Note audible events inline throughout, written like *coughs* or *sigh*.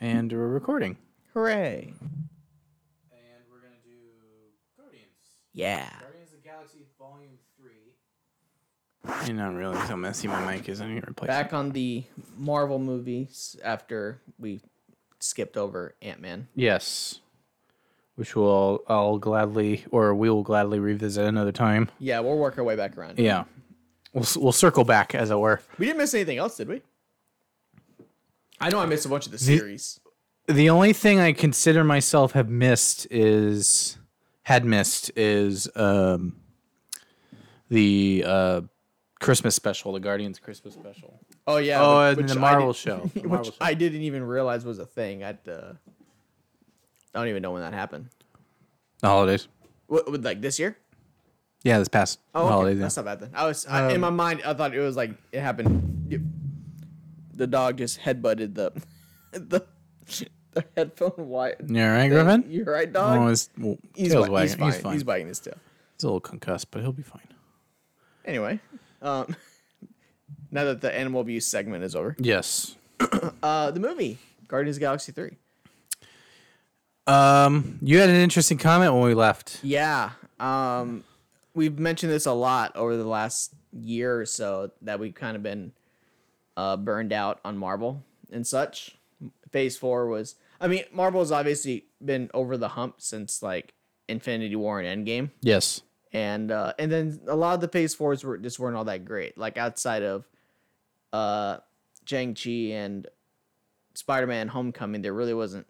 And we're recording. Hooray. And we're going to do Guardians. Yeah. Guardians of the Galaxy Volume 3. You're not really so messy my mic is. I need to replace Back on the Marvel movies after we skipped over Ant Man. Yes. Which we'll I'll gladly or we will gladly revisit another time. Yeah, we'll work our way back around. Yeah. We'll we'll circle back as it were. We didn't miss anything else, did we? I know I missed a bunch of the series. The only thing I consider myself have missed is had missed is um the uh Christmas special, the Guardians Christmas special. Oh yeah. Oh, which- and which the Marvel show. *laughs* The which Marvel show. I didn't even realize was a thing. I uh, I don't even know when that happened. The holidays. What, what, like this year? Yeah, this past Oh, okay. holidays. yeah. that's not bad then. I was I, in my mind. I thought it was like it happened. The dog just headbutted the *laughs* the the headphone wire. You're right, Griffin? You're right, dog. Oh, his well, he's, bi- wagging. he's fine. He's He's, biting his tail. He's a little concussed, but he'll be fine. Anyway, um, *laughs* now that the animal abuse segment is over, Yes. *coughs* uh, the movie Guardians of the Galaxy Three. Um, you had an interesting comment when we left. Yeah. Um, we've mentioned this a lot over the last year or so that we've kind of been uh, burned out on Marvel and such. Phase four was, I mean, Marvel's obviously been over the hump since like Infinity War and Endgame, Yes. and uh, and then a lot of the Phase fours were just weren't all that great. Like outside of uh, Shang Chi and Spider Man Homecoming, there really wasn't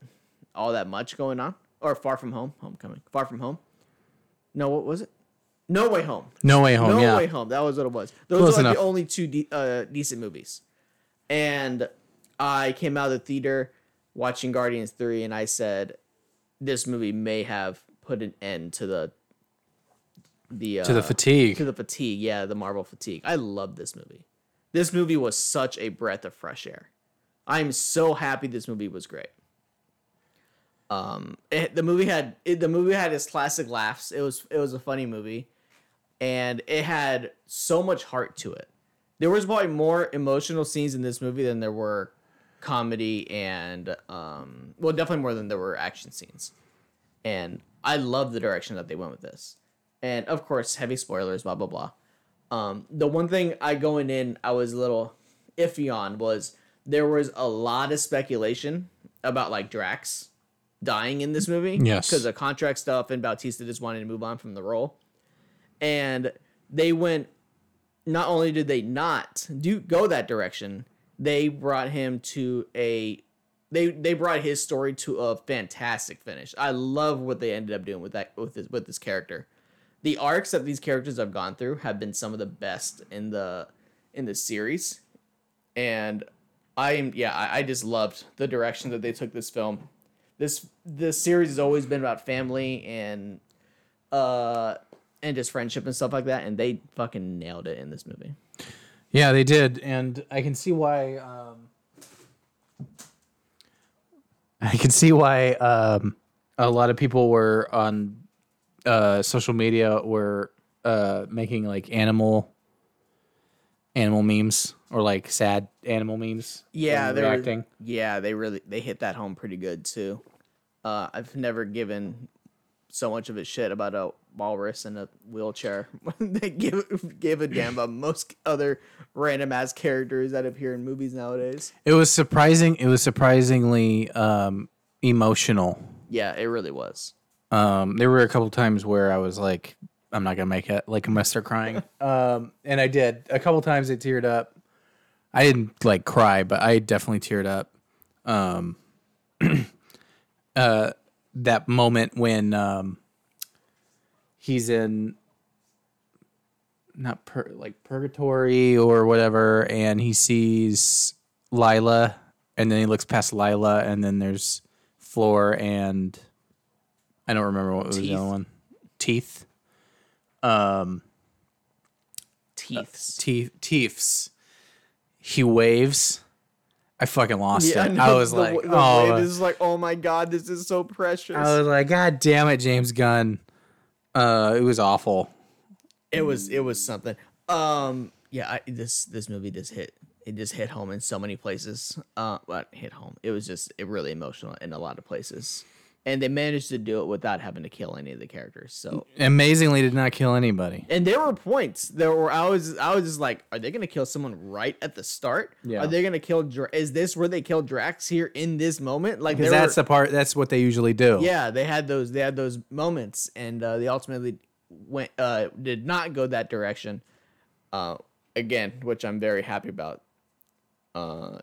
all that much going on. Or Far From Home, Homecoming, Far From Home. No, what was it? No Way Home. No way home. no yeah. Way Home. That was what it was. Those Close are like enough. the only two de- uh, decent movies. And I came out of the theater watching Guardians 3 and I said this movie may have put an end to the the uh, To the fatigue. to the fatigue. Yeah, the Marvel fatigue. I love this movie. This movie was such a breath of fresh air. I'm so happy this movie was great. Um, it, the movie had it, the movie had its classic laughs. It was it was a funny movie, and it had so much heart to it. There was probably more emotional scenes in this movie than there were comedy and um, well, definitely more than there were action scenes. And I love the direction that they went with this. And of course, heavy spoilers, blah blah blah. Um, the one thing I going in, I was a little iffy on was there was a lot of speculation about like Drax dying in this movie. Yes. Because of contract stuff and Bautista just wanted to move on from the role. And they went not only did they not do go that direction, they brought him to a they they brought his story to a fantastic finish. I love what they ended up doing with that with this with this character. The arcs that these characters have gone through have been some of the best in the in the series. And I'm yeah, I, I just loved the direction that they took this film. This this series has always been about family and uh and just friendship and stuff like that, and they fucking nailed it in this movie. Yeah, they did, and I can see why. Um, I can see why um, a lot of people were on uh, social media were uh, making like animal animal memes or like sad animal memes. Yeah, they're acting. Yeah, they really they hit that home pretty good too. Uh, I've never given so much of his shit about a walrus in a wheelchair. *laughs* they give give a damn about most other random ass characters that appear in movies nowadays. It was surprising. It was surprisingly um, emotional. Yeah, it really was. Um, there were a couple times where I was like, I'm not gonna make it. Like I'm gonna start crying. *laughs* um, and I did. A couple times I teared up. I didn't like cry, but I definitely teared up. Um, *clears throat* uh, that moment when um, he's in not pur- like purgatory or whatever, and he sees Lylla, and then he looks past Lylla, and then there's Floor and I don't remember what was the other one. Teeth. Um, Teeths. teeth. Teeths. He waves. I fucking lost Yeah, it. know, I was the, like, the oh, wave is like, oh my god, this is so precious. I was like, God damn it, James Gunn. Uh, it was awful. it was it was something. Um, yeah, I, this this movie just hit it just hit home in so many places. Uh, but hit home. It was just it really emotional in a lot of places, and they managed to do it without having to kill any of the characters. So, Amazingly, did not kill anybody. and there were points there were I was I was just like, are they gonna kill someone right at the start? Yeah. Are they gonna kill? Dra- is this where they kill Drax here in this moment? Like Because that's were- the part. That's what they usually do. yeah, they had those they had those moments, and uh, they ultimately went uh, did not go that direction. Uh, again, which I'm very happy about. Uh,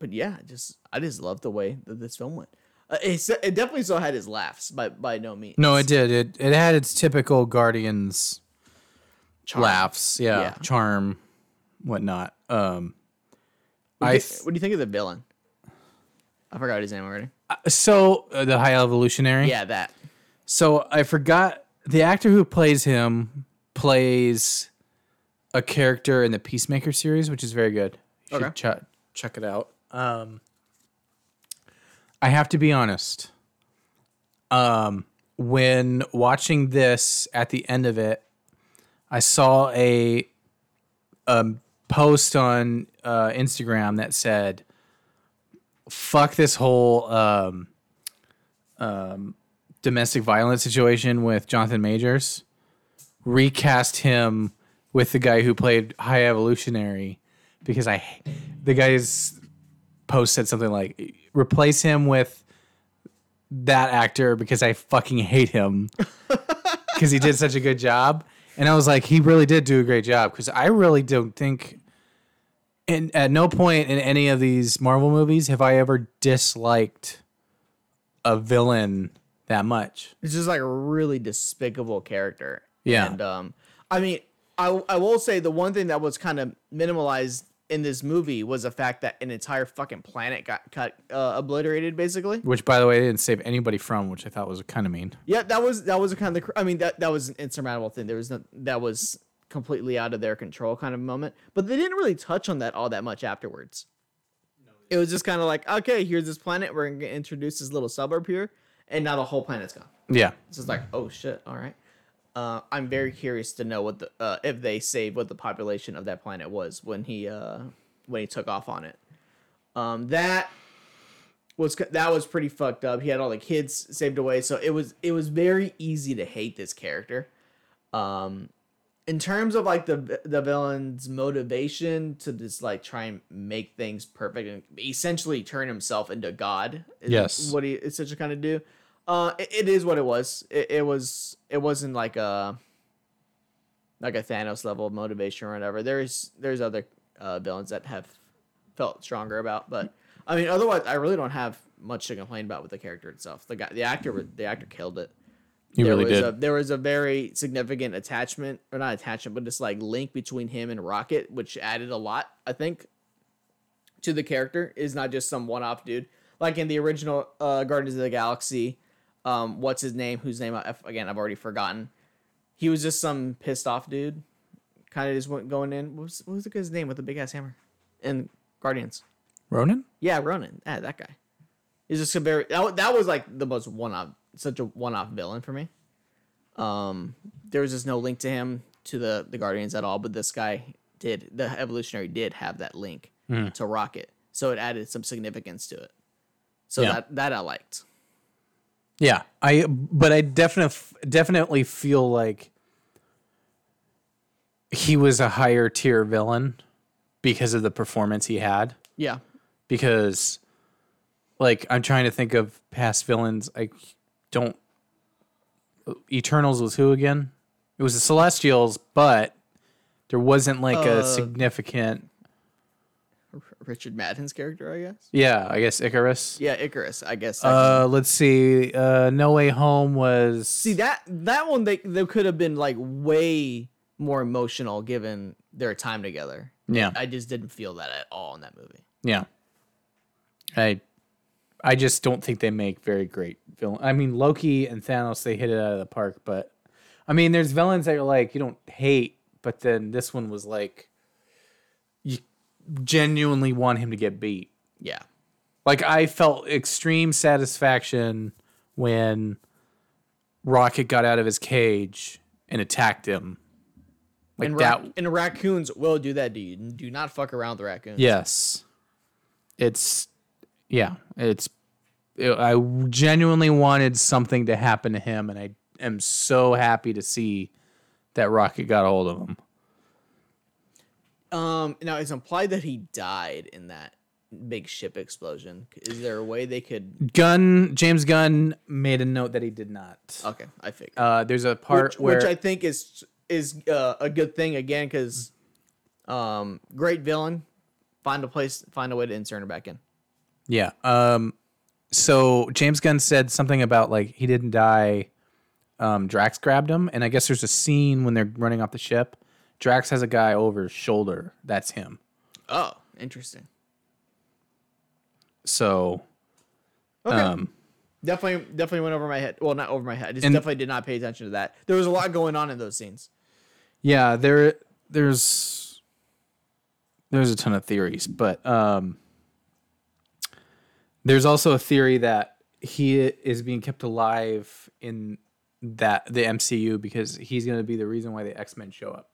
but yeah, just I just love the way that this film went. Uh, it, it definitely still had his laughs, by by no means. No, it did. It it had its typical Guardians Charm. laughs. Yeah, Yeah. charm, whatnot. Um, What do, I you, th- what do you think of the villain? I forgot his name already. so uh, the High Evolutionary. Yeah, that. So I forgot the actor who plays him plays a character in the Peacemaker series, which is very good. You should Okay. check check it out. Um, I have to be honest. Um, when watching this at the end of it, I saw a um, post on uh, Instagram that said, "Fuck this whole um, um, domestic violence situation with Jonathan Majors. Recast him with the guy who played High Evolutionary because I, the guy's post said something like, replace him with that actor because I fucking hate him *laughs* because he did such a good job. And I was like, he really did do a great job because I really don't think, and at no point in any of these Marvel movies have I ever disliked a villain that much. It's just like a really despicable character. Yeah. And um, I mean, I I will say the one thing that was kind of minimalized in this movie was the fact that an entire fucking planet got cut uh, obliterated, basically. Which, by the way, they didn't save anybody from, which I thought was kind of mean. Yeah, that was that was a kind of the, I mean that that was an insurmountable thing. There was no that was completely out of their control kind of moment. But they didn't really touch on that all that much afterwards. It was just kind of like, okay, here's this planet. We're gonna introduce this little suburb here, and now the whole planet's gone. Yeah. It's just like, oh shit, all right. Uh, I'm very curious to know what the uh, if they saved what the population of that planet was when he uh, when he took off on it. Um, that was that was pretty fucked up. He had all the kids saved away, so it was it was very easy to hate this character. Um, in terms of like the the villain's motivation to just like try and make things perfect and essentially turn himself into God. is Yes. what he essentially kind of do. Uh, it, it is what it was. It, it was. It wasn't like a like a Thanos level of motivation or whatever. There's there's other uh, villains that have felt stronger about, but I mean, otherwise, I really don't have much to complain about with the character itself. The guy, the actor, the actor killed it. He there really was did. A, there was a very significant attachment, or not attachment, but just like link between him and Rocket, which added a lot, I think, to the character. Is not just some one-off dude. Like in the original uh, Guardians of the Galaxy, um, what's his name? Whose name I, again I've already forgotten. He was just some pissed off dude, kind of just went going in. What was, what was the guy's name with the big ass hammer? In Guardians. Ronan? Yeah, Ronan. Yeah, that guy. He's just a very that, that was like the most one off such a one off villain for me. Um there was just no link to him to the the Guardians at all, but this guy did the evolutionary did have that link to Rocket. So it added some significance to it. So Yeah. that that I liked. Yeah. I but I definitely definitely feel like he was a higher tier villain because of the performance he had. Yeah. Because like I'm trying to think of past villains. I don't Eternals was who again? It was the Celestials, but there wasn't like a Uh, significant R- Richard Madden's character, I guess. Yeah, I guess Icarus. Yeah, Icarus, I guess. Uh, let's see. Uh, No Way Home was. See that that one they they could have been like way more emotional given their time together. Yeah, I just didn't feel that at all in that movie. yeah. I, I just don't think they make very great villain. I mean, Loki and Thanos they hit it out of the park, but I mean, there's villains that you're like you don't hate, but then this one was like, genuinely want him to get beat. Yeah. Like I felt extreme satisfaction when Rocket got out of his cage and attacked him Like and, that. rac- and raccoons will do that to you. Do not fuck around with raccoons. Yes. It's yeah, it's it- I genuinely wanted something to happen to him and I am so happy to see that Rocket got a hold of him. Um. Now it's implied that he died in that big ship explosion. Is there a way they could? Gunn James Gunn made a note that he did not. Okay, I figured. Uh, there's a part which, where which I think is is uh, a good thing again because, um, great villain. Find a place, find a way to insert him back in. Yeah. Um so James Gunn said something about like he didn't die. Um Drax grabbed him and I guess there's a scene when they're running off the ship. Drax has a guy over his shoulder. That's him. Oh, interesting. So Okay. um definitely, definitely went over my head. Well, not over my head. I just And- definitely did not pay attention to that. There was a lot going on in those scenes. yeah, there there's there's a ton of theories, but um there's also a theory that he is being kept alive in that the MCU because he's going to be the reason why the X-Men show up.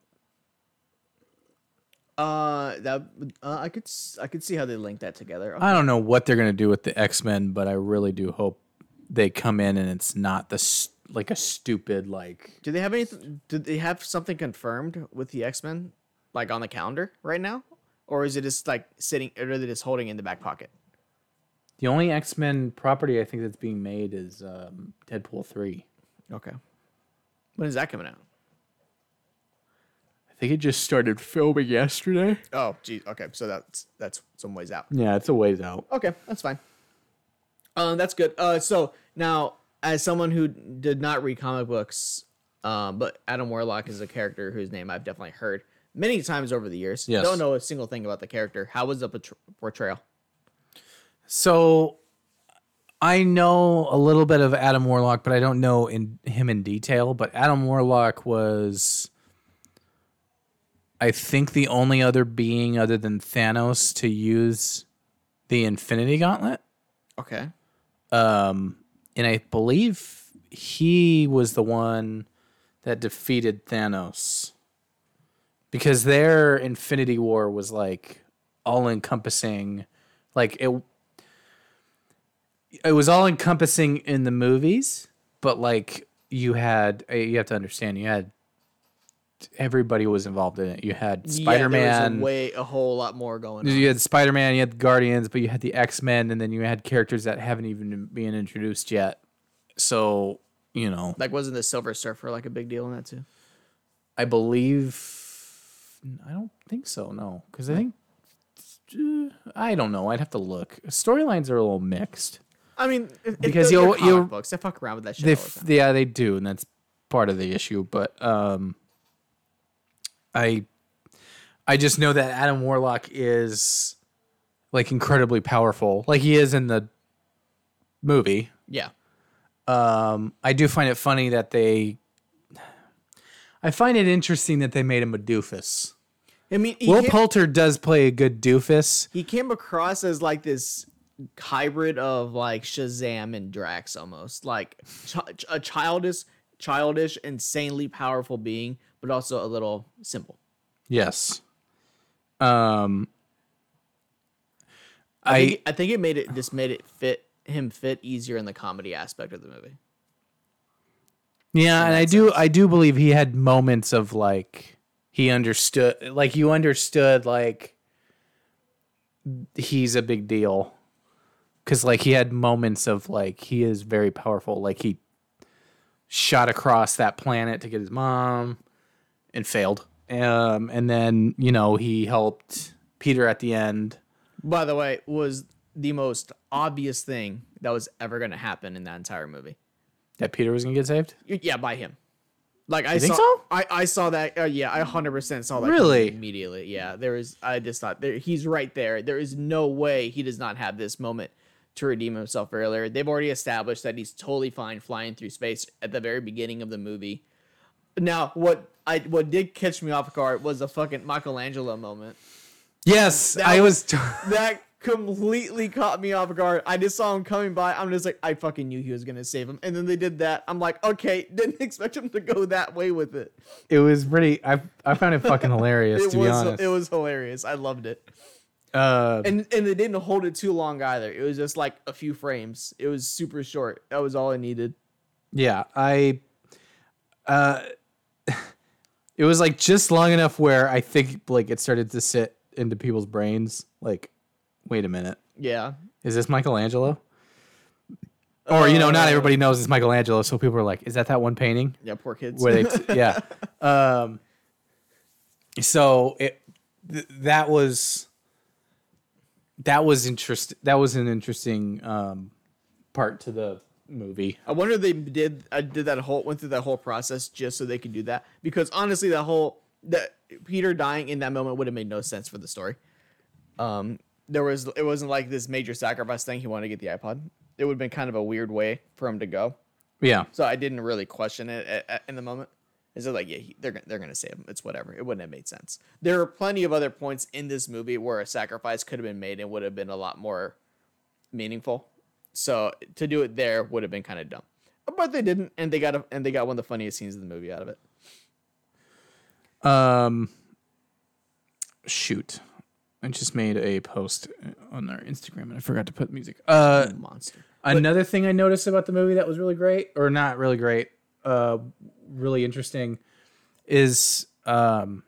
Uh, that uh, I could I could see how they link that together. I don't know what they're gonna do with the X Men, but I really do hope they come in and it's not the s- like a stupid like. Do they have anything? Did they have something confirmed with the X Men, like on the calendar right now, or is it just like sitting, or are they just holding in the back pocket? The only X Men property I think that's being made is um, Deadpool three. Okay. When is that coming out? I think it just started filming yesterday. Oh, geez. Okay, so that's that's some ways out. Yeah, it's a ways out. Okay, that's fine. Um, that's good. Uh, so now, as someone who did not read comic books, um, but Adam Warlock is a character whose name I've definitely heard many times over the years. Yes. Don't know a single thing about the character. How was the portrayal? So I know a little bit of Adam Warlock, but I don't know in him in detail. But Adam Warlock was, I think, the only other being other than Thanos to use the Infinity Gauntlet. Okay. Um, and I believe he was the one that defeated Thanos because their Infinity War was like all encompassing, like it. It was all encompassing in the movies, but like you had, you have to understand, you had everybody was involved in it. You had Spider Man, a way a whole lot more going on. you had Spider Man, you had Guardians, but you had the X Men, and then you had characters that haven't even been introduced yet. So you know, Like, wasn't the Silver Surfer like a big deal in that too? I believe I don't think so. No, because I think I don't know. I'd have to look. Storylines are a little mixed. I mean, Because if you'll- you'll- books, they fuck around with that shit. They the f- yeah, they do, and that's part of the issue. But um, I I just know that Adam Warlock is like incredibly powerful, like he is in the movie. yeah. Um, I do find it funny that they. I find it interesting that they made him a doofus. I mean, Will came, Poulter does play a good doofus. he came across as like this hybrid of like Shazam and Drax almost, like ch- a childish, childish, insanely powerful being, but also a little simple. Yes. Um. I I think, I think it made it just made it fit him fit easier in the comedy aspect of the movie. yeah, and I do. I do believe he had moments of like he understood like you understood like he's a big deal cuz like he had moments of like he is very powerful like he shot across that planet to get his mom and failed. Um and then, you know, he helped Peter at the end. By the way, was the most obvious thing that was ever going to happen in that entire movie. That Peter was going to get saved? Yeah, by him. Like I think saw, so? I, I saw that. Uh, yeah, I hundred percent saw that. Really? Immediately. Yeah, there is. I just thought there, he's right there. There is no way he does not have this moment to redeem himself earlier. They've already established that he's totally fine flying through space at the very beginning of the movie. Now, what I what did catch me off guard was a fucking Michelangelo moment. Yes, That I was- was *laughs* That completely caught me off guard. I just saw him coming by. I'm just like, I fucking knew he was gonna save him. And then they did that. I'm like, okay, *laughs* didn't expect him to go that way with it. It was pretty. I I found it fucking *laughs* hilarious It to was be honest. it was hilarious. I loved it. Uh, And and they didn't hold it too long either. It was just like a few frames. It was super short. That was all I needed. yeah, I. Uh, *laughs* it was like just long enough where I think like it started to sit into people's brains. Like, wait a minute, Yeah. is this Michelangelo? Or you know, not Uh, everybody knows it's Michelangelo, so people are like, "Is that that one painting?" Yeah, poor kids. where they t- *laughs* yeah um so it th- that was that was interest that was an interesting um part to the movie I wonder if they did I did that whole went through that whole process just so they could do that because honestly that whole that Peter dying in that moment would have made no sense for the story. Um, there was it wasn't like this major sacrifice thing. He wanted to get the iPod. It would have been kind of a weird way for him to go. yeah So I didn't really question it at, at- in the moment. Is it like yeah he, they're gonna- they're gonna save him? It's whatever. It wouldn't have made sense. There are plenty of other points in this movie where a sacrifice could have been made and would have been a lot more meaningful. So to do it there would have been kind of dumb, but they didn't, and they got a, and they got one of the funniest scenes in the movie out of it. um shoot i just made a post on our instagram and i forgot to put music uh Monster. Another thing I noticed about the movie that was really great, or not really great, uh, really interesting, is um,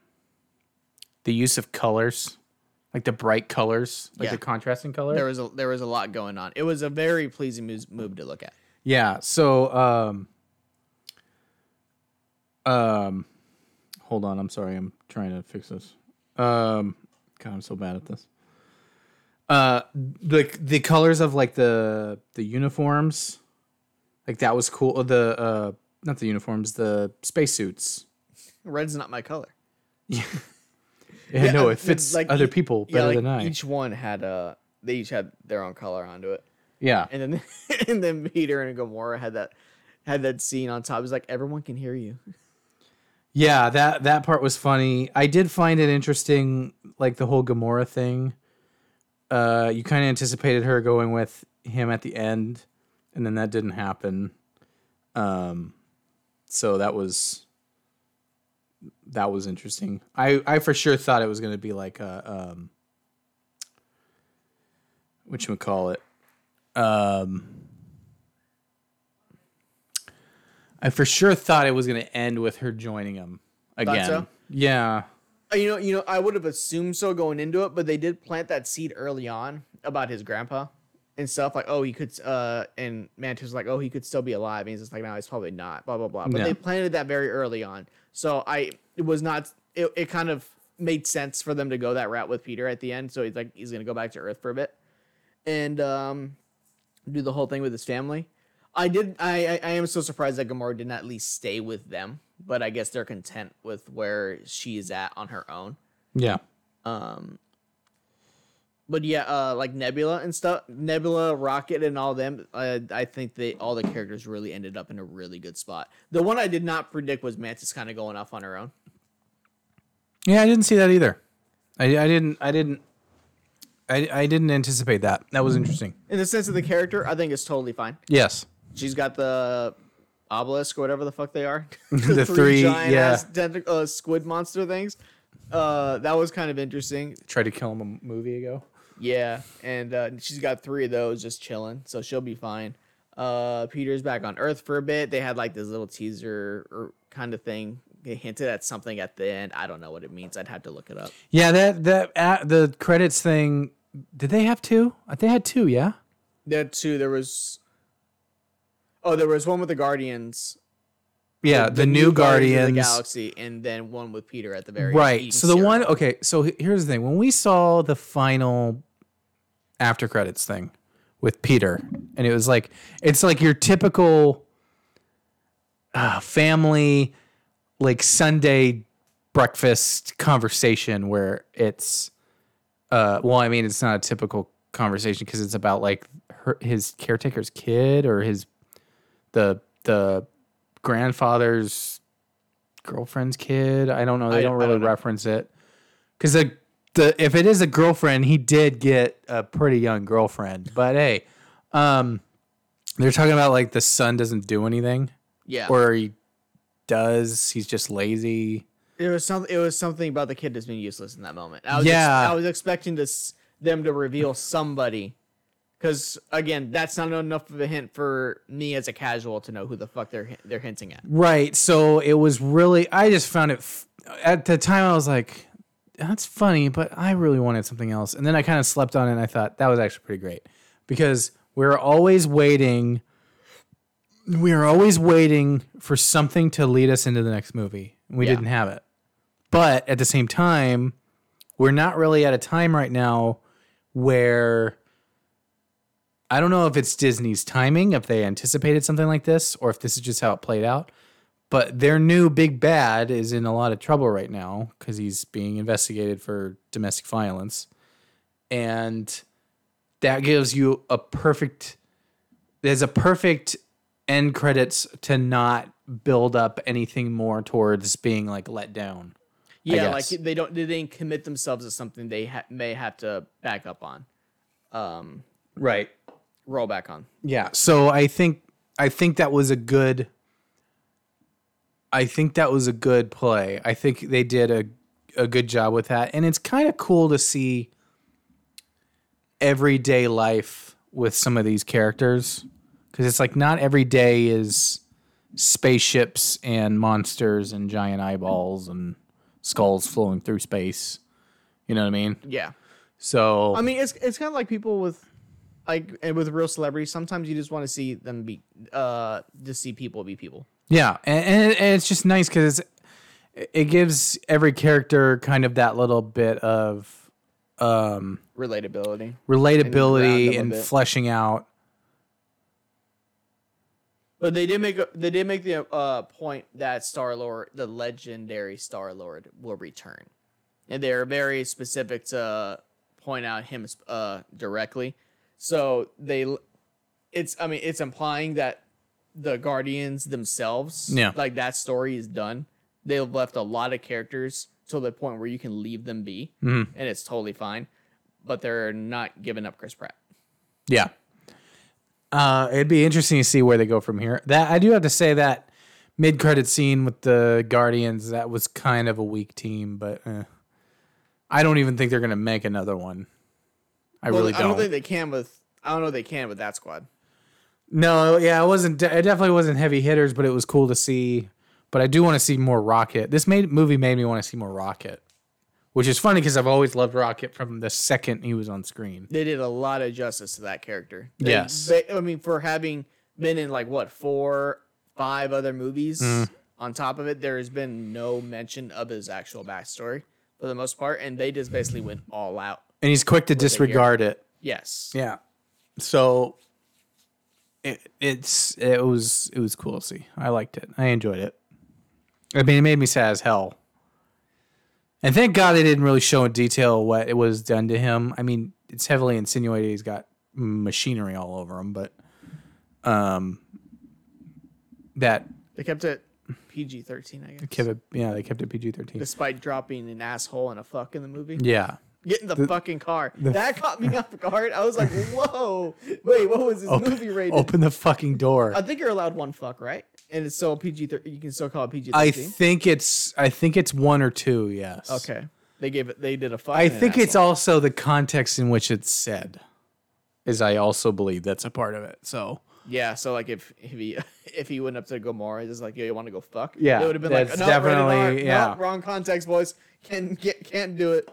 the use of colors, like the bright colors, like Yeah. the contrasting color. There was a there was a lot going on. It was a very pleasing move, movie to look at. yeah. So, um, um, hold on. I'm sorry. I'm trying to fix this. Um, God, I'm so bad at this. Uh, the the colors of like the the uniforms, like that was cool. The uh, not the uniforms, the spacesuits. Red's not my color. *laughs* Yeah, no, uh, it fits like other people Yeah, better like than I. each one had uh they each had their own color onto it. yeah, And then *laughs* and then Peter and Gamora had that had that scene on top. It was like everyone can hear you. yeah. That that part was funny. I did find it interesting, like the whole Gamora thing. Uh, you kind of anticipated her going with him at the end, and then that didn't happen. Um, so that was that was interesting. I I for sure thought it was going to be like a um, what you call it. Um, I for sure thought it was going to end with her joining him again. so? Yeah. Uh, You know, you know, I would have assumed so going into it, but they did plant that seed early on about his grandpa and stuff. Like, oh, he could, uh, and Mantis was like, oh, he could still be alive. And he's just like, no, he's probably not. Blah blah blah. But Yeah. they planted that very early on, so I it was not. It, it kind of made sense for them to go that route with Peter at the end. So he's like, he's gonna go back to Earth for a bit, and um, do the whole thing with his family. I did. I, I I am so surprised that Gamora did not at least stay with them, but I guess they're content with where she is at on her own. Yeah. Um, but yeah, uh, like Nebula and stuff, Nebula, Rocket, and all them. Uh, I think they all the characters really ended up in a really good spot. The one I did not predict was Mantis kind of going off on her own. Yeah, I didn't see that either. I, I didn't I didn't I, I didn't anticipate that. That was interesting. In the sense of the character, I think it's totally fine. Yes. She's got the obelisk or whatever the fuck they are. *laughs* The three, giant yeah. ass tentac- uh, squid monster things. Uh, that was kind of interesting. Tried to kill him a movie ago. Yeah, and uh, she's got three of those just chilling, so she'll be fine. Uh, Peter's back on Earth for a bit. They had like this little teaser or kind of thing. They hinted at something at the end. I don't know what it means. I'd have to look it up. Yeah, that that uh, the credits thing. Did they have two? They had two. Yeah. There two. There was. Oh, there was one with the Guardians. Yeah, the, new, of Guardians. the Galaxy, and then one with Peter at the very right. So the cereal. one. Okay. So here's the thing. When we saw the final after credits thing with Peter, and it was like it's like your typical uh, family, like Sunday breakfast conversation where it's uh well i mean it's not a typical conversation because it's about like her, his caretaker's kid or his the the grandfather's girlfriend's kid. I don't know. They I- don't really don't reference it. Because the the if it is a girlfriend, he did get a pretty young girlfriend. But hey, um, they're talking about like the son doesn't do anything, Yeah. or he does. He's just lazy. It was some. It was something about the kid that's been useless in that moment. I was Yeah. Ex- I was expecting this them to reveal somebody, because again, that's not enough of a hint for me as a casual to know who the fuck they're they're hinting at. Right. So it was really. I just found it f- at the time. I was like, "That's funny," but I really wanted something else. And then I kind of slept on it. and I thought that was actually pretty great because we were always waiting. We were always waiting for something to lead us into the next movie. We Yeah. didn't have it. But at the same time, we're not really at a time right now where I don't know if it's Disney's timing, if they anticipated something like this, or if this is just how it played out. But their new big bad is in a lot of trouble right now because he's being investigated for domestic violence. And that gives you a perfect, there's a perfect end credits to not build up anything more towards being like let down. Yeah, like they don't they didn't commit themselves to something they ha- may have to back up on, um, Right. roll back on. Yeah. So I think I think that was a good I think that was a good play. I think they did a a good job with that. And it's kind of cool to see everyday life with some of these characters cuz it's like not every day is spaceships and monsters and giant eyeballs and skulls flowing through space. You know what I mean? Yeah, So I mean it's it's kind of like people with like and with real celebrities. Sometimes you just want to see them be uh just see people be people. Yeah, and, and, it's just nice because it gives every character kind of that little bit of um, Relatability. relatability them and, fleshing out. But they did make they did make the uh, point that Star Lord, the legendary Star Lord, will return, and they're very specific to point out him uh, directly. So they, it's I mean it's implying that the Guardians themselves, Yeah. like that story is done. They've left a lot of characters to the point where you can leave them be, Mm-hmm. and it's totally fine. But they're not giving up Chris Pratt. Yeah, uh, it'd be interesting to see where they go from here. That I do have to say that mid credit scene with the Guardians that was kind of a weak team, but eh. I don't even think they're gonna make another one. I Well, really I don't think they can with. I don't know they can with that squad. No, yeah, it wasn't. It definitely wasn't heavy hitters, but it was cool to see. But I do want to see more Rocket. This made movie made me want to see more Rocket, which is funny because I've always loved Rocket from the second he was on screen. they did a lot of justice to that character. They- Yes. they- I mean, for having been in like what four, five other movies Mm. on top of it, there has been no mention of his actual backstory for the most part, and they just basically went all out. And he's quick to disregard it. Yes. Yeah. So it, it's it was it was cool to see. I liked it. I enjoyed it. I mean, it made me sad as hell. And thank God they didn't really show in detail what it was done to him. I mean, it's heavily insinuated he's got machinery all over him, but um, that They kept it PG thirteen, I guess. kept it, yeah, they kept it PG thirteen. Despite dropping an asshole and a fuck in the movie. Yeah, Get in the, fucking car. that caught me off guard. I was like, whoa. Wait, what was this movie rated? open the fucking door. I think you're allowed one fuck, right? And it's still PG. thir- You can still call it PG. I think it's I think it's one or two. Yes. Okay. They gave it. They did a fuck. I think it's asshole. also the context in which it's said. Is I also believe that's a part of it. So Yeah. So like if if he *laughs* if he went up to Gamora, just like yo, you want to go fuck? Yeah, It would have been like no, definitely- R. yeah. No, wrong context, boys. Can't get can't do it.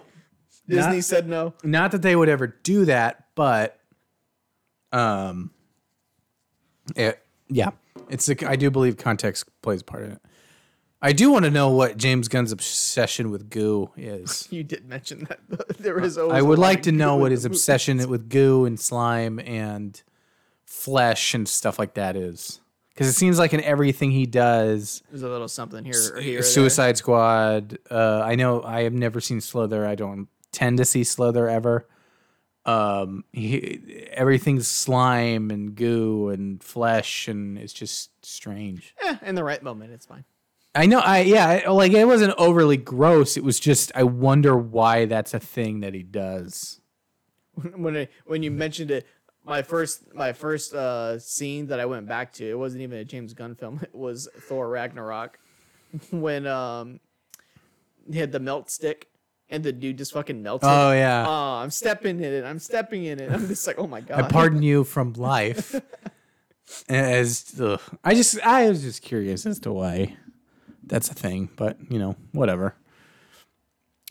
Disney Not- said no. not that they would ever do that, but um, it, yeah, it's a, I do believe context plays a part in it. I do want to know what James Gunn's obsession with goo is. *laughs* You did mention that *laughs* there is. Always I would like to know what his obsession with goo and slime and flesh and stuff like that is. Because it seems like in everything he does, There's a little something here. Or here or there. Suicide Squad. Uh, I know I have never seen Slither. I don't tend to see Slither ever. Um, he, everything's slime and goo and flesh, and it's just strange. Eh, in the right moment, it's fine. I know. I yeah. I- Like it wasn't overly gross. It was just I wonder why that's a thing that he does. *laughs* when I, when you mentioned it, my first my first uh, scene that I went back to, it wasn't even a James Gunn film. *laughs* It was Thor Ragnarok, *laughs* when um he had the melt stick and the dude just fucking melted. Oh yeah. Oh, I'm stepping in it. I'm stepping in it. I'm just like, oh my god. I pardon you from *laughs* life. As ugh. I just I was just curious as to why that's a thing, but you know whatever.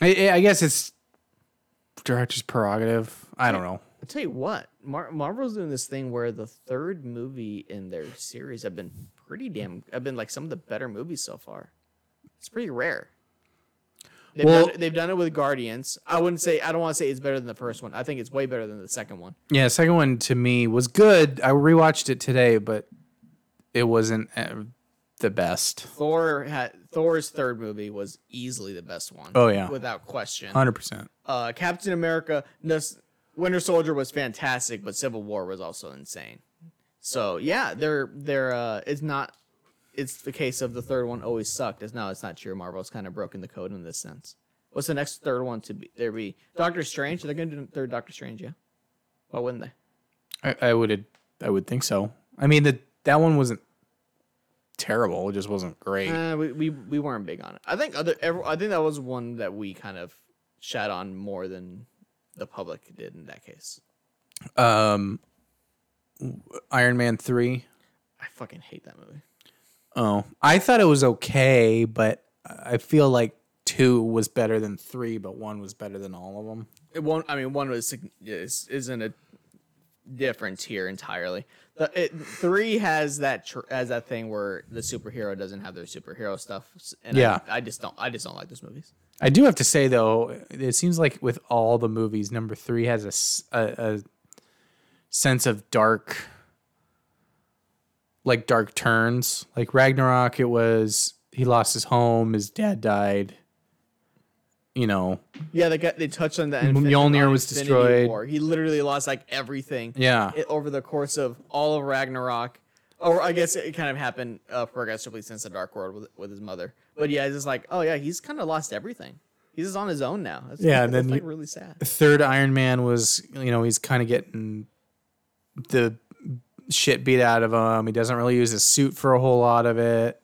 I, I guess it's director's prerogative. I don't know. I'll tell you what, Mar- Marvel's doing this thing where the third movie in their series have been pretty damn. Have been like some of the better movies so far. It's pretty rare. They've, Well- done, they've done it with Guardians. I wouldn't say. I don't want to say it's better than the first one. I think it's way better than the second one. Yeah, second one to me was good. I rewatched it today, but it wasn't uh, the best. Thor had Thor's third movie was easily the best one. Oh, yeah. without question. Hundred percent. Uh, Captain America, this, Winter Soldier was fantastic, but Civil War was also insane. So yeah, they're they're uh, it's not. It's the case of the third one always sucked. It's now it's not true. Marvel's kind of broken the code in this sense. What's the next third one to be? There be Doctor Strange. They're gonna do third Doctor Strange, yeah. Why wouldn't they? I, I would I would think so. I mean that that one wasn't terrible. It just wasn't great. Uh, we, we we weren't big on it. I think other every, I think that was one that we kind of shat on more than the public did in that case. Um, Iron Man three. I fucking hate that movie. Oh, I thought it was okay, but I feel like two was better than three, but one was better than all of them. It won't. I mean, one was is isn't a difference here entirely. The it, three has that tr- has that thing where the superhero doesn't have their superhero stuff, and Yeah. I, I just don't. I just don't like those movies. I do have to say though, it seems like with all the movies, number three has a a sense of dark, like dark turns. Like Ragnarok, it was he lost his home, his dad died. You know, Yeah, they got they touched on that. Mjolnir was destroyed. War. He literally lost like everything. yeah, it, over the course of all of Ragnarok. Or I guess it kind of happened uh, progressively since the Dark World with, with his mother. But yeah, it's just like, oh yeah, he's kind of lost everything. He's just on his own now. That's, Yeah, that's and then like really sad. third Iron Man was, you know, he's kind of getting the shit beat out of him. He doesn't really use his suit for a whole lot of it.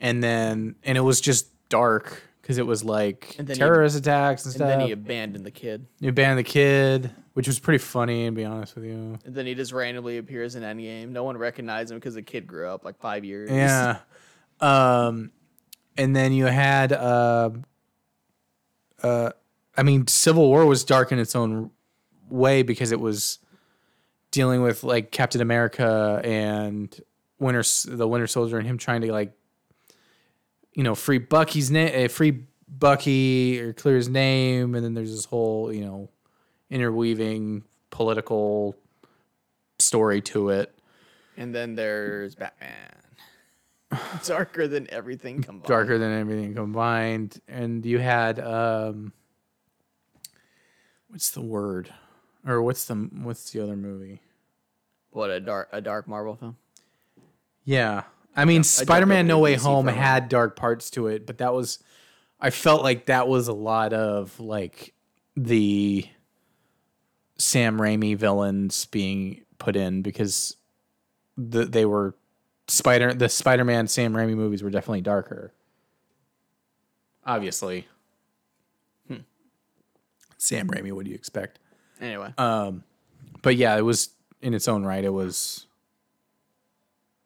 And then, and it was just dark because it was like And he- terrorist attacks and And stuff. then he abandoned the kid. He abandoned the kid, which was pretty funny, to be honest with you. And then he just randomly appears in Endgame. No one recognized him because the kid grew up like five years. Yeah. Um, and then you had, uh, uh, I mean, Civil War was dark in its own way because it was dealing with like Captain America and Winter, the Winter Soldier, and him trying to like, you know, free Bucky's name, free Bucky or clear his name, and then there's this whole, you know, interweaving political story to it. And then there's Batman. *laughs* Darker than everything combined. darker than everything combined and you had um what's the word or what's the what's the other movie What a dark a dark Marvel film. yeah. I mean jumped spider-man no way home had dark parts to it but that was i felt like that was a lot of like the sam raimi villains being put in because the, they were spider the spider-man sam raimi movies were definitely darker. Obviously. Hmm. sam raimi what do you expect? Anyway, um, but yeah, it was in its own right. It was.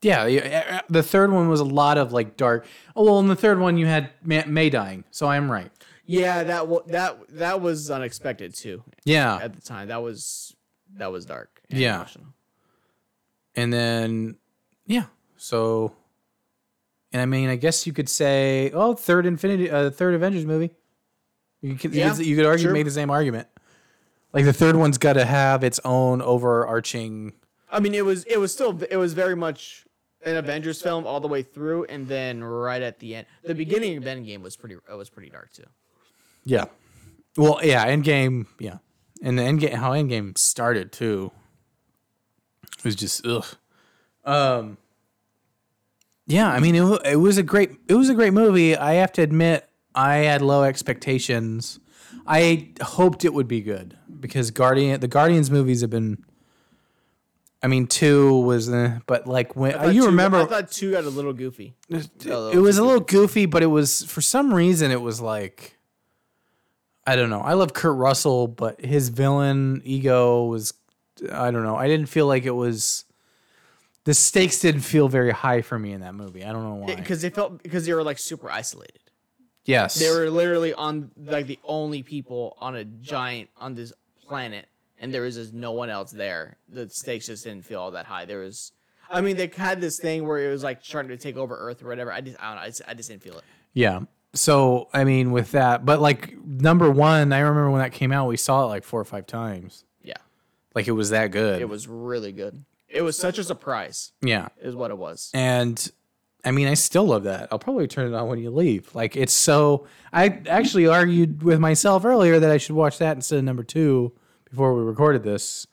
Yeah, yeah, the third one was a lot of like dark. Oh well, in the third one you had May, May dying, so I am right. yeah, that wa- that that was unexpected too. Yeah, At the time, that was that was dark. and Yeah. emotional. and then yeah, so. And I mean, I guess you could say, oh, third Infinity, uh, third Avengers movie. You could, Yeah, you could, you could argue sure. make the same argument. Like the third one's got to have its own overarching. I mean, it was it was still it was very much an Avengers film all the way through, and then right at the end, the beginning of Endgame was pretty uh, was pretty dark too. Yeah. Well, yeah, Endgame, yeah. And the Endgame, how Endgame started too it was just ugh. Um, yeah, I mean, it, it was a great it was a great movie. I have to admit, I had low expectations. I hoped it would be good because Guardian the Guardians movies have been. I mean, two was, eh, but like when I you two- remember, I thought two got a little goofy. it, it was a little goofy, but it was for some reason it was like, I don't know. I love Kurt Russell, but his villain ego was, I don't know. I didn't feel like it was. The stakes didn't feel very high for me in that movie. I don't know why. Because they felt because they were like super isolated. Yes. They were literally on like the only people on a giant on this planet, and there was just no one else there. The stakes just didn't feel all that high. There was, I mean, they had this thing where it was like trying to take over Earth or whatever. I just, I don't know. I just, I just didn't feel it. Yeah. So I mean, with that, but like number one, I remember when that came out, we saw it like four or five times. Yeah, Like it was that good. it was really good. It was such a surprise, Yeah. is what it was. And I mean, I still love that. I'll probably turn it on when you leave. Like it's so. I actually argued with myself earlier that I should watch that instead of number two before we recorded this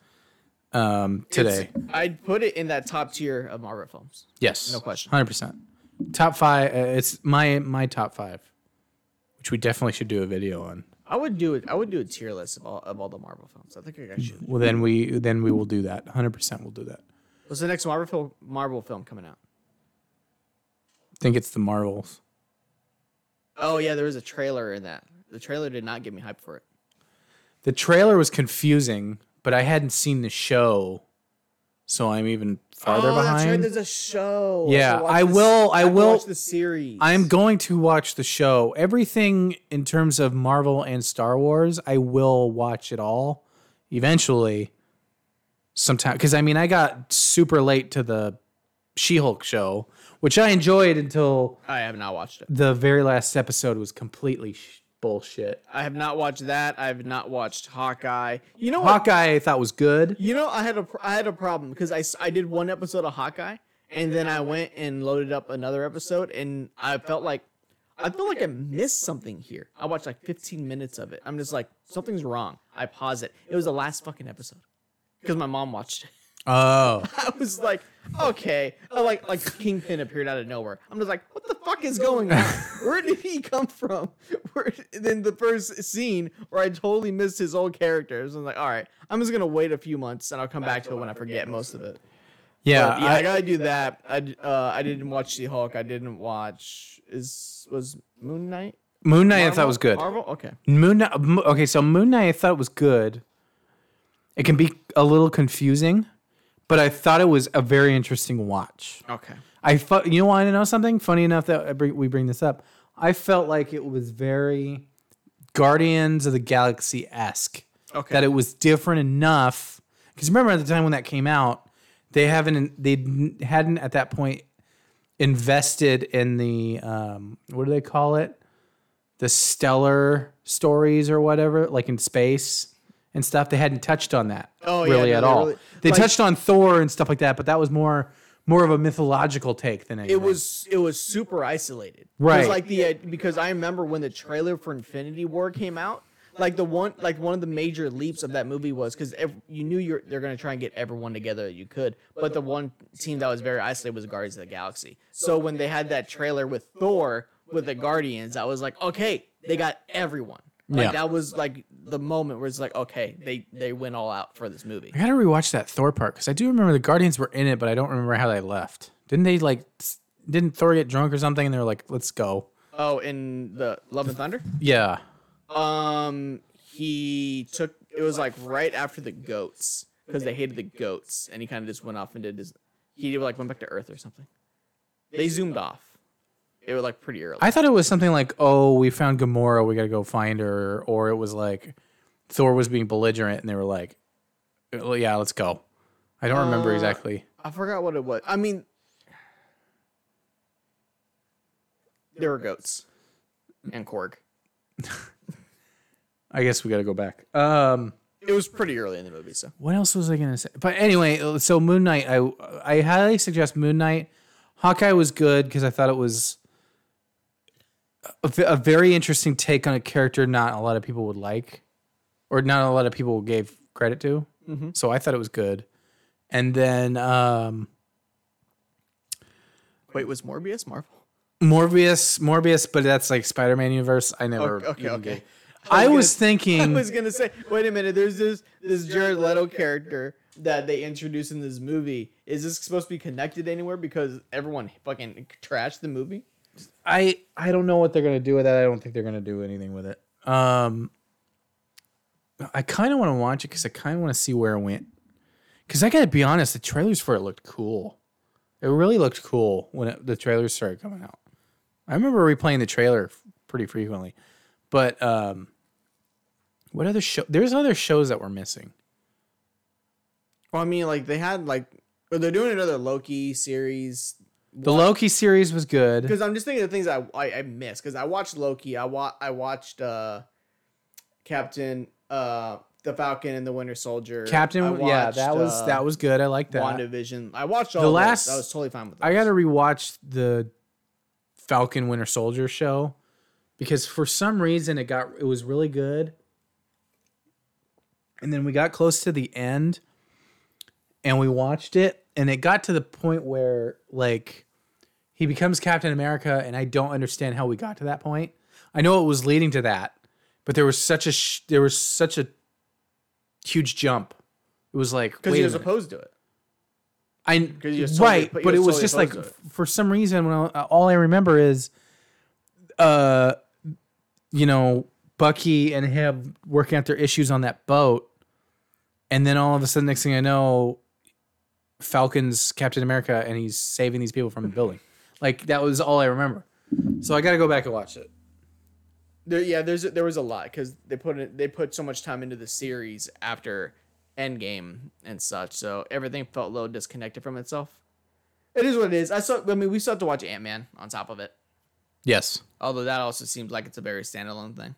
um, today. It's- I'd put it in that top tier of Marvel films. yes, no question. hundred percent. Top five. Uh, it's my my top five, which we definitely should do a video on. I would do it. I would do a tier list of all of all the Marvel films. I think I should. Well, then we then we will do that. Hundred percent, we'll do that. What's the next Marvel film? Marvel film coming out? I think it's the Marvels. Oh yeah, there was a trailer in that. The trailer did not get me hyped for it. The trailer was confusing, but I hadn't seen the show, so I'm even farther oh, that's right. behind. There's a show. Yeah, have to watch I this- will- I have to will- watch the series. I'm going to watch the show. Everything in terms of Marvel and Star Wars, I will watch it all eventually. Sometime, because I mean, I got super late to the She-Hulk show, which I enjoyed until I have not watched it. the very last episode was completely sh- bullshit. I have not watched that. I have not watched Hawkeye. You know what? Hawkeye, I thought was good. You know, I had a pr- I had a problem because I I did one episode of Hawkeye and then I went and loaded up another episode and I felt like I felt like I missed something here. I watched like 15 minutes of it. I'm just like something's wrong. I pause it. It was the last fucking episode because my mom watched it. Oh, *laughs* I was like, okay, Oh, like like Kingpin appeared out of nowhere. I'm just like, what the fuck is going on? *laughs* Where did he come from? *laughs* Where then the first scene where I totally missed his old characters. I was like, all right, I'm just gonna wait a few months and I'll come back to it when I forget most of it. yeah. But yeah, I, I, gotta do that. I d- uh, I didn't watch the Hulk. I didn't watch is was Moon Knight. Moon Knight, I thought was good. Marvel, okay. Moon Knight, okay, so Moon Knight I thought was good. It can be a little confusing, but I thought it was a very interesting watch. Okay. I thought you know want to know something funny enough that bring, we bring this up. I felt like it was very Guardians of the Galaxy esque. Okay. That it was different enough because remember at the time when that came out, they haven't they hadn't at that point invested in the um, what do they call it? The stellar stories or whatever, like in space and stuff. They hadn't touched on that Oh, yeah, really no, at all. really- they like- touched on Thor and stuff like that, but that was more more of a mythological take than anything. It was it was super isolated. It Right. was like the uh, because I remember when the trailer for Infinity War came out, like the one like one of the major leaps of that movie was because you knew you're they're gonna try and get everyone together that you could, but the one team that was very isolated was Guardians of the Galaxy. So when they had that trailer with Thor with the Guardians, I was like, okay, they got everyone. Like Yeah. that was like the moment where it's like, okay, they they went all out for this movie. I gotta rewatch that Thor part because I do remember the Guardians were in it, but I don't remember how they left. Didn't they like? Didn't Thor get drunk or something? And they were like, "Let's go." Oh, in the Love and Thunder. Yeah. Um, he took it was like right after the goats because they hated the goats, and he kind of just went off and did his. He like went back to Earth or something. They zoomed off. It was like pretty early. I thought it was something like, "Oh, we found Gamora. We gotta go find her," or it was like Thor was being belligerent, and they were like, "Well, "Yeah, let's go." I don't remember Uh, exactly. I forgot what it was. I mean, there were goats and Korg. *laughs* I guess we gotta go back. Um, It was pretty early in the movie, so what else was I gonna say? But anyway, so Moon Knight, I I highly suggest Moon Knight. Hawkeye was good because I thought it was a, a very interesting take on a character not a lot of people would like, or not a lot of people gave credit to. So I thought it was good. And then um, Wait, was Morbius Marvel? Morbius, Morbius, but that's like Spider-Man universe. I never. Okay, okay. gave- I was I *laughs* thinking. I was gonna say, wait a minute. There's this this Jared Leto character that they introduced in this movie. Is this supposed to be connected anywhere? Because everyone fucking trashed the movie. I I don't know what they're gonna do with that. I don't think they're gonna do anything with it. Um, I kind of want to watch it because I kind of want to see where it went. Because I gotta be honest, the trailers for it looked cool. It really looked cool when it, the trailers started coming out. I remember replaying the trailer pretty frequently. But um, what other show? There's other shows that were missing. Well, I mean, like they had like they're doing another Loki series. The Loki series was good. Because I'm just thinking of the things I I, I missed. Because I watched Loki. I wa- I watched uh, Captain uh, the Falcon and the Winter Soldier. Captain, I yeah, that was uh, that was good. I like that. WandaVision. I watched all The last- last. I was totally fine with. I got to rewatch the Falcon Winter Soldier show because for some reason it got it was really good. And then we got close to the end and we watched it and it got to the point where like he becomes Captain America and I don't understand how we got to that point. I know it was leading to that, but there was such a sh- there was such a huge jump. It was like because he was opposed to it. I you're right, but but it was just like f- for some reason when I, all I remember is, uh, you know, Bucky and him working out their issues on that boat, and then all of a sudden, next thing I know, Falcon's Captain America and he's saving these people from the building. *laughs* Like that was all I remember. So I got to go back and watch it. There, yeah, there's there was a lot because they put it, they put so much time into the series after Endgame and such, so everything felt a little disconnected from itself. It is what it is. I saw. I mean, we still have to watch Ant Man on top of it. Yes. Although that also seems like it's a very standalone thing.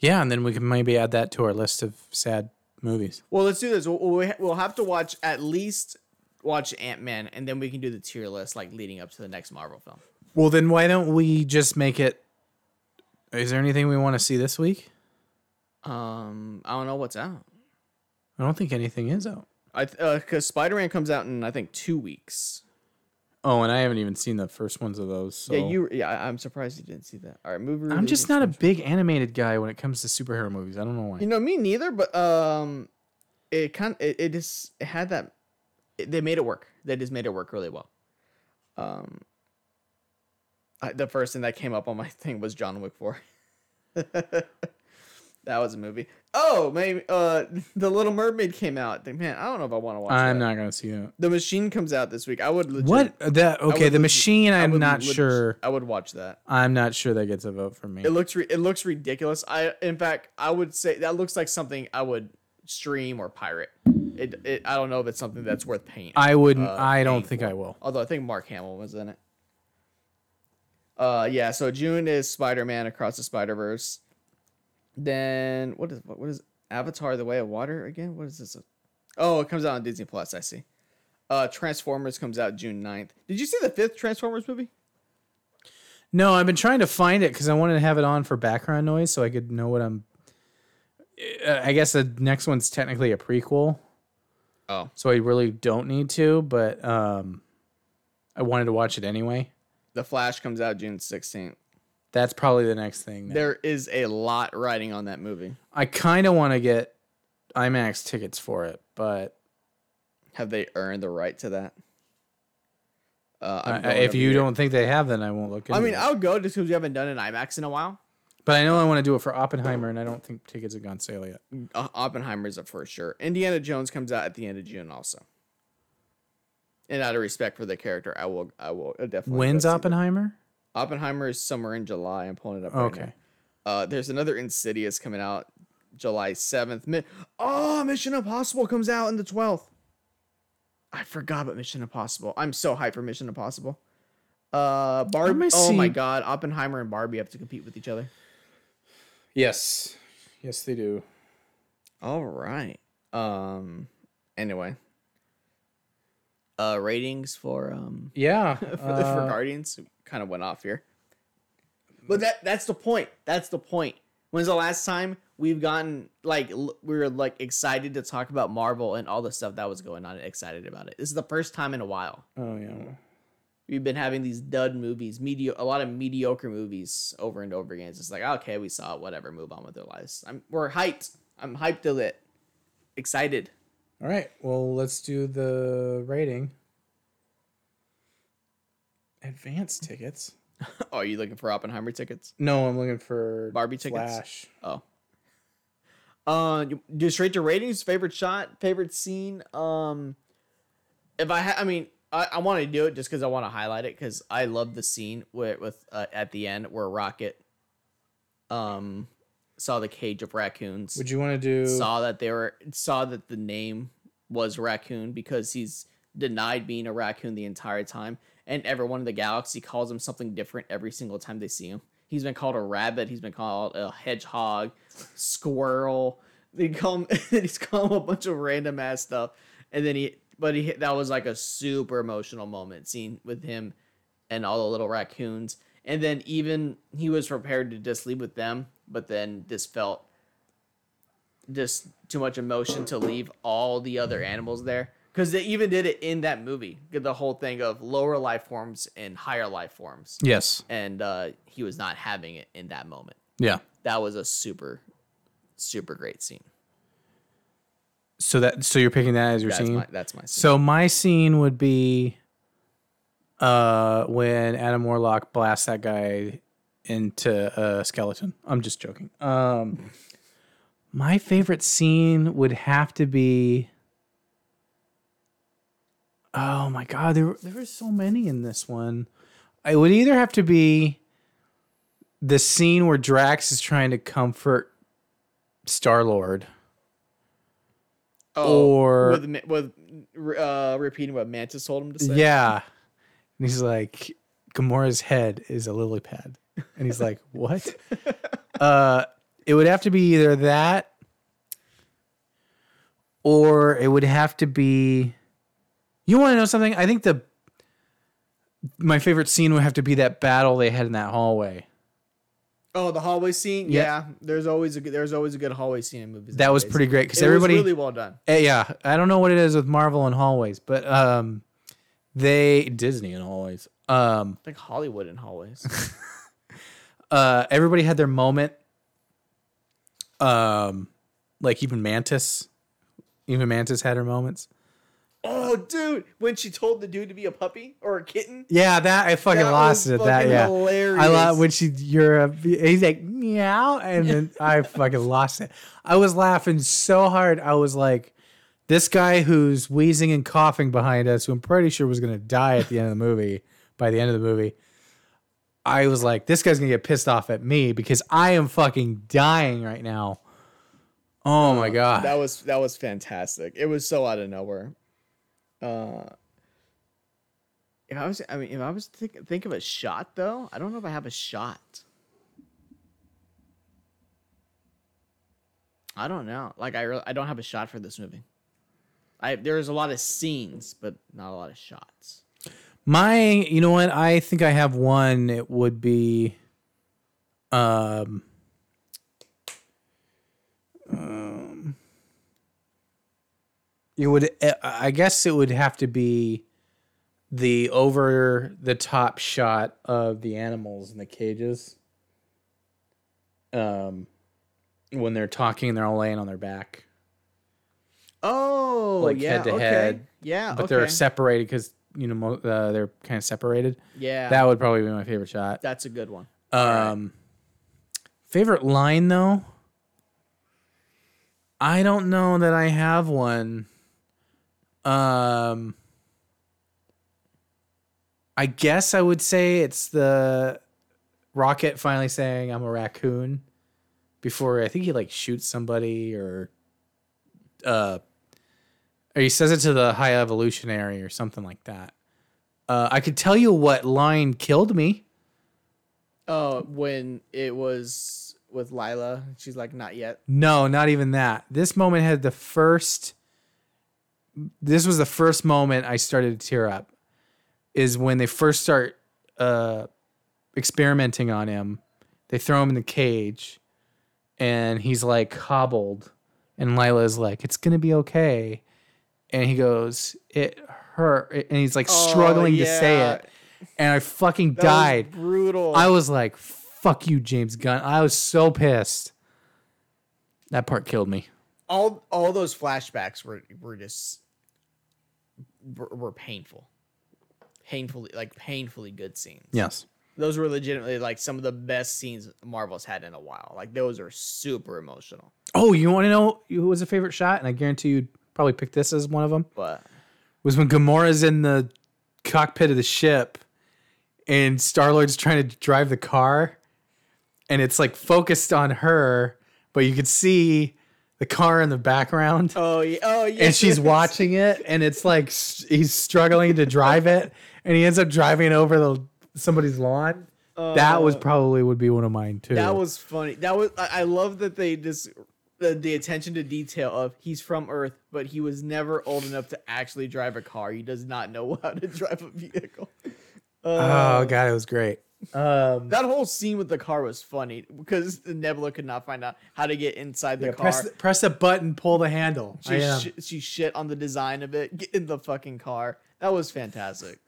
Yeah, and then we can maybe add that to our list of sad movies. Well, let's do this. We'll, we'll have to watch at least watch Ant Man, and then we can do the tier list like leading up to the next Marvel film. Well, then why don't we just make it? Is there anything we want to see this week? Um, I don't know what's out. I don't think anything is out. I because Spider Man comes out in I think two weeks. Oh, and I haven't even seen the first ones of those. So. Yeah, you. Yeah, I'm surprised you didn't see that. All right, movie. I'm just not a big animated guy when it comes to superhero movies. I don't know why. You know, me neither. But um, it kind it, it just it had that. It, they made it work. They just made it work really well. Um, I, the first thing that came up on my *laughs* thing was John Wick Four. *laughs* that was a movie. Oh, maybe uh, *laughs* the Little Mermaid came out. Man, I don't know if I want to watch. I'm that. not gonna see that. The Machine comes out this week. I would legit, What that? Okay, the legit- machine. I'm would not leg- sure. I would watch that. I'm not sure that gets a vote from me. It looks re- it looks ridiculous. I in fact I would say that looks like something I would stream or pirate. It, it I don't know if it's something that's worth paying. I wouldn't. uh, I don't think for. I will. Although I think Mark Hamill was in it. Uh yeah, so June is Spider-Man Across the Spider-Verse. Then what is what, what is Avatar the Way of Water again? What is this? Oh, it comes out on Disney Plus, I see. Uh Transformers comes out June 9th. Did you see the fifth Transformers movie? No, I've been trying to find it because I wanted to have it on for background noise so I could know what I'm. Uh, I guess the next one's technically a prequel, Oh. so I really don't need to. But um, I wanted to watch it anyway. The Flash comes out June 16th. That's probably the next thing. There is a lot riding on that movie. I kind of want to get IMAX tickets for it, but Have they earned the right to that? Uh, I- going if you year. don't think they have, then I won't look. Into I mean, it. I'll go just because we haven't done an IMAX in a while. but I know I want to do it for Oppenheimer, and I don't think tickets have gone sale yet. Uh, Oppenheimer's a for sure. Indiana Jones comes out at the end of June also. And out of respect for the character, I will. I will definitely. When's go see that. Oppenheimer? Oppenheimer is somewhere in July. I'm pulling it up. Right Okay. Uh, there's another Insidious coming out July 7th. Mi- oh, Mission Impossible comes out in the 12th. I forgot about Mission Impossible. I'm so hyped for Mission Impossible. Uh, Barbie. Oh my. God, Oppenheimer and Barbie have to compete with each other. Yes, yes, they do. All right. Um. Anyway. Uh, ratings for um Yeah, *laughs* for, for uh, Guardians kind of went off here. But that that's the point. That's the point. When's the last time we've gotten like l- we were like excited to talk about Marvel and all the stuff that was going on and excited about it? This is the first time in a while. oh yeah. we've been having these dud movies, medio a lot of mediocre movies over and over again. It's just like, okay, we saw it, whatever, move on with their lives. I'm we're hyped. I'm hyped to it. Excited. All right. Well, let's do the rating. Advance tickets. *laughs* oh, are you looking for Oppenheimer tickets? No, I'm looking for Barbie tickets? Flash. Oh. Uh, do straight to ratings. Favorite shot, favorite scene. Um, if I, ha- I mean, I, I want to do it just because I want to highlight it because I love the scene with with uh, at the end where Rocket, um, saw the cage of raccoons. Would you want to do? saw that they were saw that the name was raccoon because he's denied being a raccoon the entire time. And everyone in the galaxy calls him something different every single time they see him. He's been called a rabbit he's been called a hedgehog squirrel. *laughs* They call him *laughs* he's called him a bunch of random ass stuff. And then he but he that was like a super emotional moment scene with him and all the little raccoons. And then even he was prepared to just leave with them but then just felt just too much emotion to leave all the other animals there because they even did it in that movie the whole thing of lower life forms and higher life forms Yes. and uh, he was not having it in that moment Yeah. that was a super super great scene So that so you're picking that as your that's scene. my that's my scene. So my scene would be uh when Adam Warlock blasts that guy into a skeleton. I'm just joking. Um my favorite scene would have to be Oh my god, there there were so many in this one. It would either have to be the scene where Drax is trying to comfort Star Lord. or- with with uh, repeating what Mantis told him to say. Yeah. And he's like, Gamora's head is a lily pad. And he's like, What? uh it would have to be either that or it would have to be you want to know something? I think the my favorite scene would have to be that battle they had in that hallway. Oh, the hallway scene. Yeah. Yeah, there's always a good, there's always a good hallway scene in movies. That was pretty great because everybody really well done. Eh, yeah, I don't know what it is with Marvel and hallways, but um they Disney and hallways. Um I think Hollywood and hallways. *laughs* uh everybody had their moment um like even mantis even mantis had her moments oh, dude, when she told the dude to be a puppy or a kitten. yeah that i fucking That lost it at that yeah hilarious. i love when she you're a he's like meow and then *laughs* i fucking lost it i was laughing so hard i was like this guy who's wheezing and coughing behind us who i'm pretty sure was gonna die at the end of the movie by the end of the movie I was like, this guy's gonna get pissed off at me because I am fucking dying right now. Oh my god. That was that was fantastic. It was so out of nowhere. Uh, if I was, I mean, if I was to think think of a shot though, I don't know if I have a shot. I don't know. Like I, really, I don't have a shot for this movie. I there's a lot of scenes, but not a lot of shots. My, you know what? I think I have one. It would be, um, um, it would. I guess it would have to be the over the top shot of the animals in the cages. Um, when they're talking, and they're all laying on their back, Oh, Like yeah, head to okay. head, Yeah, but okay. they're separated because you know mo- uh, they're kind of separated. yeah, That would probably be my favorite shot. that's a good one. Um, favorite line though. I don't know that I have one. Um, I guess I would say it's the Rocket finally saying I'm a raccoon before I think he like shoots somebody or uh or he says it to the high evolutionary or something like that. Uh, I could tell you what line killed me. Oh, when it was with Lylla, she's like, not yet. No, not even that. This moment had the first. This was the first moment I started to tear up. Is when they first start uh, experimenting on him. They throw him in the cage, and he's like hobbled, and Lylla's like, "It's gonna be okay," and he goes, "It hurt," and he's like oh, struggling to say Oh, it, and I fucking That died. brutal. I was like, "Fuck you, James Gunn." I was so pissed. That part killed me. all all those flashbacks were were just were, were painful, painfully like painfully good scenes. Yes. those were legitimately like some of the best scenes Marvel's had in a while. Like those are super emotional. Oh, you want to know who was a favorite shot? And I guarantee you'd probably pick this as one of them. But Was when Gamora's in the cockpit of the ship, and Star Lord's trying to drive the car, and it's like focused on her, but you could see the car in the background. oh yeah, oh yeah, and she's watching it and it's like he's struggling to drive it and he ends up driving over the somebody's lawn that was oh. probably would be one of mine too That was funny. That was I, I love that they just the, the attention to detail of he's from Earth, but he was never old enough to actually drive a car. He does not know *laughs* how to drive a vehicle. Uh, oh god it was great um That whole scene with the car was funny because Nebula could not find out how to get inside the yeah, car. press the, press the button pull the handle she, sh- she shit on the design of it. Get in the fucking car. That was fantastic.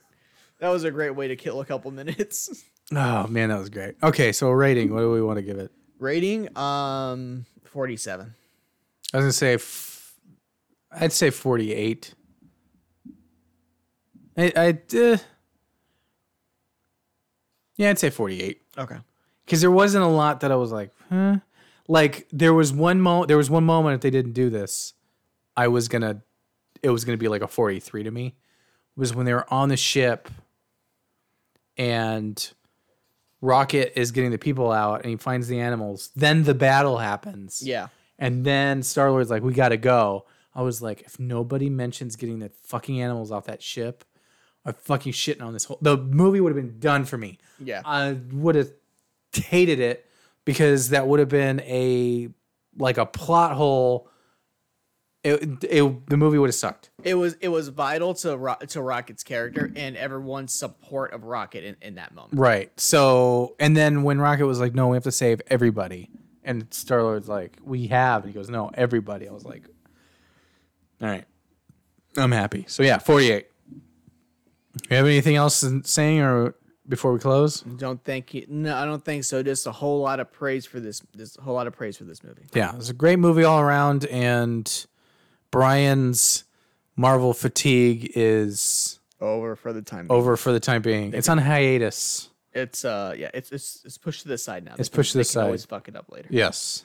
That was a great way to kill a couple minutes. *laughs* oh man that was great okay so rating what do we want to give it Rating, um, forty-seven. i was gonna say f- i'd say 48 i i uh, yeah i'd say 48 Okay. because there wasn't a lot that I was like, huh. Like there was one moment. There was one moment if they didn't do this, I was gonna. It was gonna be like a forty-three to me. Was when they were on the ship, and Rocket is getting the people out, and he finds the animals. Then the battle happens. Yeah. And then Star Lord's like, "We gotta go." I was like, if nobody mentions getting the fucking animals off that ship, I'm fucking shitting on this whole. The movie would have been done for me. Yeah. I would have hated it because that would have been a like a plot hole. It, it the movie would have sucked. It was it was vital to Ro- to Rocket's character and everyone's support of Rocket in, in that moment. Right. So and then when Rocket was like, "No, we have to save everybody," and Star Lord's like, "We have," and he goes, "No, everybody." I was like, "All right, I'm happy." So yeah, 48. You have anything else in saying or before we close? Don't think you, no, I don't think so. Just a whole lot of praise for this. This whole lot of praise for this movie. Yeah, it's a great movie all around, and Brian's Marvel fatigue is Over for the time. over for the time being. It's on hiatus. It's uh yeah, it's it's it's pushed to the side now. It's They can- pushed to they the can Always side. fuck it up later. Yes.